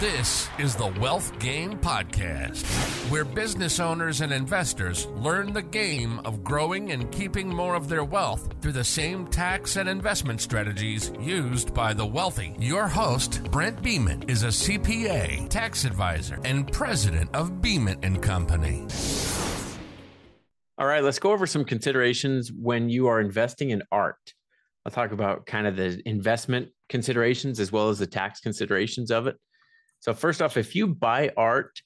This is the Wealth Game Podcast, where business owners and investors learn the game of growing and keeping more of their wealth through the same tax and investment strategies used by the wealthy. Your host, Brent Beeman, is a CPA, tax advisor, and president of Beeman and Company. All right, let's go over some considerations when you are investing in art. I'll talk about kind of the investment considerations as well as the tax considerations of it. So first off, if you buy art,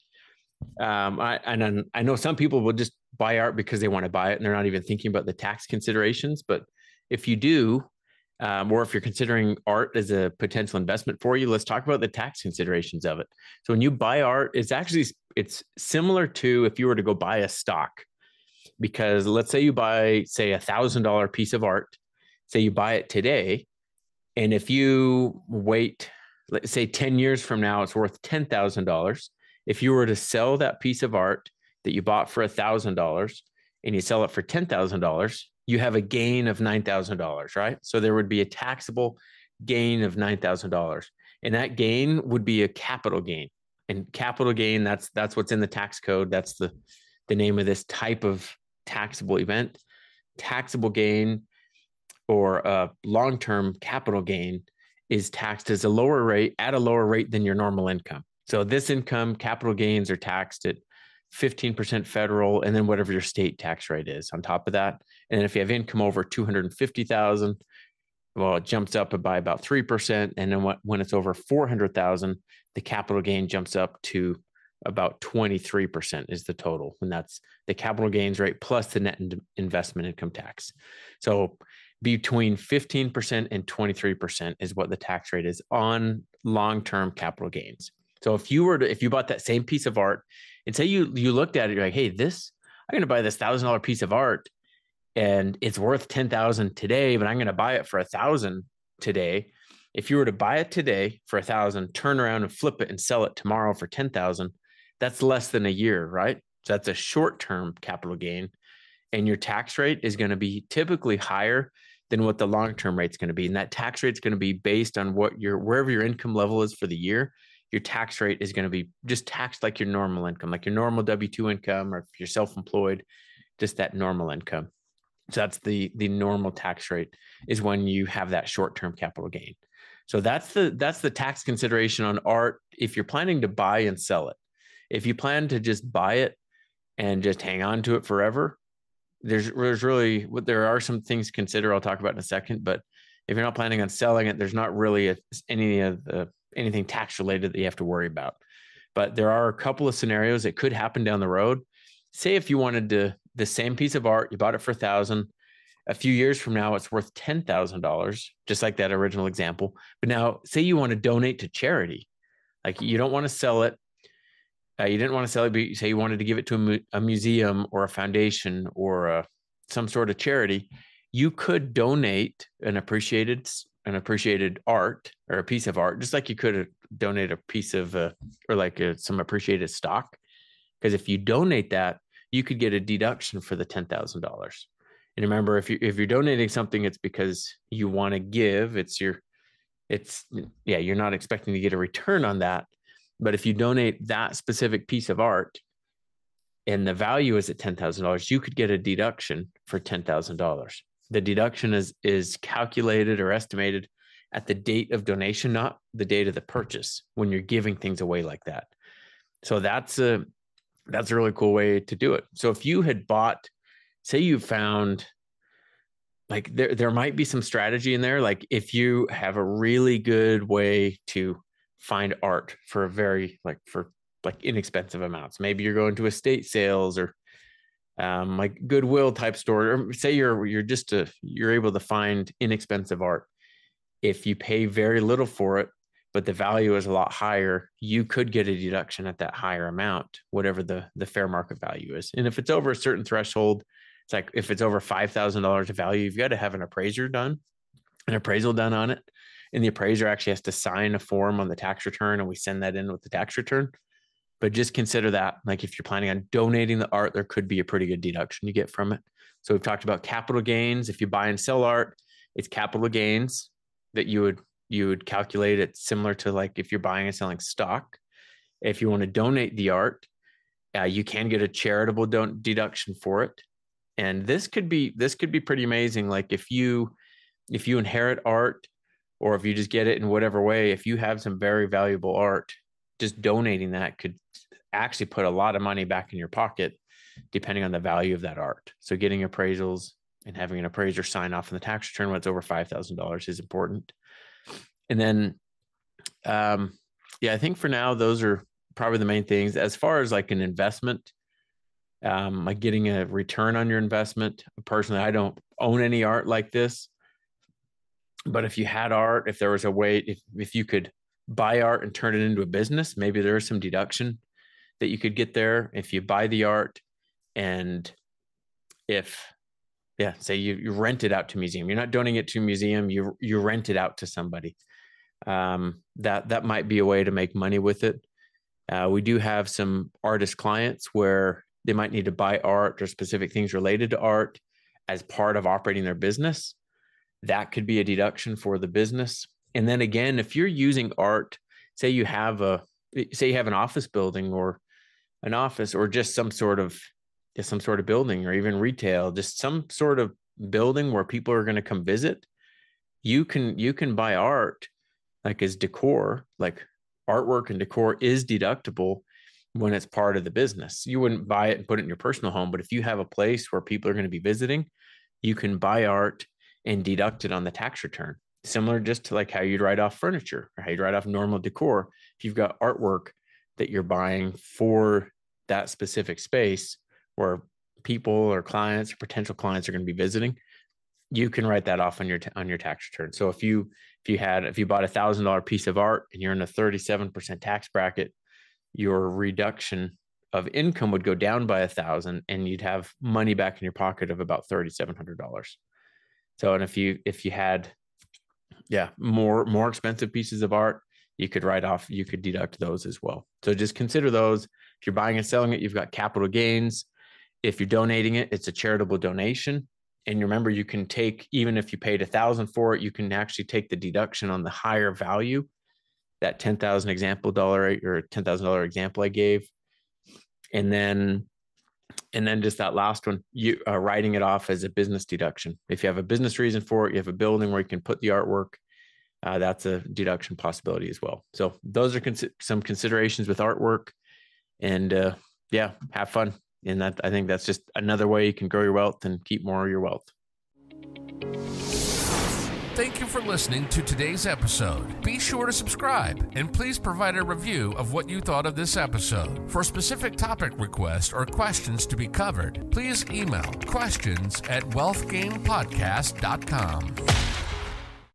um, I, and I know some people will just buy art because they want to buy it and they're not even thinking about the tax considerations. But if you do, um, or if you're considering art as a potential investment for you, let's talk about the tax considerations of it. So when you buy art, it's actually it's similar to if you were to go buy a stock, because let's say you buy say a thousand dollar piece of art, say you buy it today, and if you wait let's say 10 years from now it's worth $10,000. If you were to sell that piece of art that you bought for $1,000 and you sell it for $10,000, you have a gain of $9,000, right? So there would be a taxable gain of $9,000. And that gain would be a capital gain. And capital gain that's that's what's in the tax code. That's the the name of this type of taxable event. Taxable gain or a long-term capital gain is taxed as a lower rate at a lower rate than your normal income. So this income, capital gains are taxed at 15% federal and then whatever your state tax rate is on top of that. And if you have income over 250,000, well, it jumps up by about 3%. And then when it's over 400,000, the capital gain jumps up to about 23% is the total. And that's the capital gains rate plus the net investment income tax. So between 15% and 23% is what the tax rate is on long-term capital gains. So if you were to if you bought that same piece of art and say you you looked at it, you're like, hey, this I'm gonna buy this thousand dollar piece of art and it's worth ten thousand today, but I'm gonna buy it for a thousand today. If you were to buy it today for a thousand, turn around and flip it and sell it tomorrow for ten thousand, that's less than a year, right? So that's a short-term capital gain. And your tax rate is going to be typically higher than what the long term rate is going to be. And that tax rate is going to be based on what your wherever your income level is for the year. Your tax rate is going to be just taxed like your normal income, like your normal W two income, or if you're self employed, just that normal income. So that's the the normal tax rate is when you have that short term capital gain. So that's the that's the tax consideration on art if you're planning to buy and sell it. If you plan to just buy it and just hang on to it forever, there's there's really there are some things to consider. I'll talk about in a second, but if you're not planning on selling it, there's not really a, any of the anything tax related that you have to worry about. But there are a couple of scenarios that could happen down the road. Say if you wanted to the same piece of art, you bought it for a thousand. A few years from now, it's worth ten thousand dollars, just like that original example. But now, say you want to donate to charity, like you don't want to sell it uh, you didn't want to sell it, but you say you wanted to give it to a, mu- a museum or a foundation or a, uh, some sort of charity, you could donate an appreciated an appreciated art or a piece of art, just like you could donate a piece of uh, or like a, uh, some appreciated stock. Because if you donate that, you could get a deduction for the ten thousand dollars. And remember, if you if you're donating something, it's because you want to give. It's your, it's yeah, you're not expecting to get a return on that. But if you donate that specific piece of art and the value is at $10,000, you could get a deduction for $10,000. The deduction is, is calculated or estimated at the date of donation, not the date of the purchase when you're giving things away like that. So that's a, that's a really cool way to do it. So if you had bought, say you found like there, there might be some strategy in there. Like if you have a really good way to find art for a very like for like inexpensive amounts. Maybe you're going to estate sales or um, like Goodwill type store, or say you're you're just a you're able to find inexpensive art. If you pay very little for it, but the value is a lot higher, you could get a deduction at that higher amount, whatever the the fair market value is. And if it's over a certain threshold, it's like if it's over five thousand dollars of value, you've got to have an appraiser done, an appraisal done on it and the appraiser actually has to sign a form on the tax return and we send that in with the tax return but just consider that like if you're planning on donating the art there could be a pretty good deduction you get from it so we've talked about capital gains if you buy and sell art it's capital gains that you would you would calculate it similar to like if you're buying and selling stock If you want to donate the art, uh, you can get a charitable don't deduction for it. And this could be this could be pretty amazing. Like if you if you inherit art or if you just get it in whatever way, if you have some very valuable art, just donating that could actually put a lot of money back in your pocket, depending on the value of that art. So getting appraisals and having an appraiser sign off on the tax return when it's over five thousand dollars is important. And then, um, yeah, I think for now those are probably the main things. As far as like an investment, um, like getting a return on your investment. Personally, I don't own any art like this, but if you had art, if there was a way, if if you could buy art and turn it into a business, maybe there is some deduction that you could get there. If you buy the art and if yeah say you, you rent it out to museum you're not donating it to a museum you you rent it out to somebody. Um, that that might be a way to make money with it. Uh, we do have some artist clients where they might need to buy art or specific things related to art as part of operating their business that could be a deduction for the business and then again if you're using art say you have a say you have an office building or an office or just some sort of some sort of building or even retail, just some sort of building where people are going to come visit, you can you can buy art like as decor, like artwork and decor is deductible when it's part of the business. You wouldn't buy it and put it in your personal home, but if you have a place where people are going to be visiting, you can buy art and deduct it on the tax return. Similar just to like how you'd write off furniture or how you'd write off normal decor. If you've got artwork that you're buying for that specific space where people or clients or potential clients are going to be visiting, you can write that off on your on your tax return. So if you if you had if you bought a thousand dollar piece of art and you're in a 37% tax bracket, your reduction of income would go down by a thousand and you'd have money back in your pocket of about $3,700. So, and if you, if you had, yeah, more, more expensive pieces of art, you could write off, you could deduct those as well. So just consider those. If you're buying and selling it, you've got capital gains. If you're donating it, it's a charitable donation. And remember, you can take, even if you paid a thousand for it, you can actually take the deduction on the higher value, that 10,000 example dollar or $10,000 example I gave. And then, and then just that last one, you are writing it off as a business deduction. If you have a business reason for it, you have a building where you can put the artwork, uh, that's a deduction possibility as well. So those are cons- some considerations with artwork, and uh, yeah, have fun. And that I think that's just another way you can grow your wealth and keep more of your wealth. Thank you for listening to today's episode. Be sure to subscribe and please provide a review of what you thought of this episode. For specific topic requests or questions to be covered, please email questions at wealthgamepodcast.com.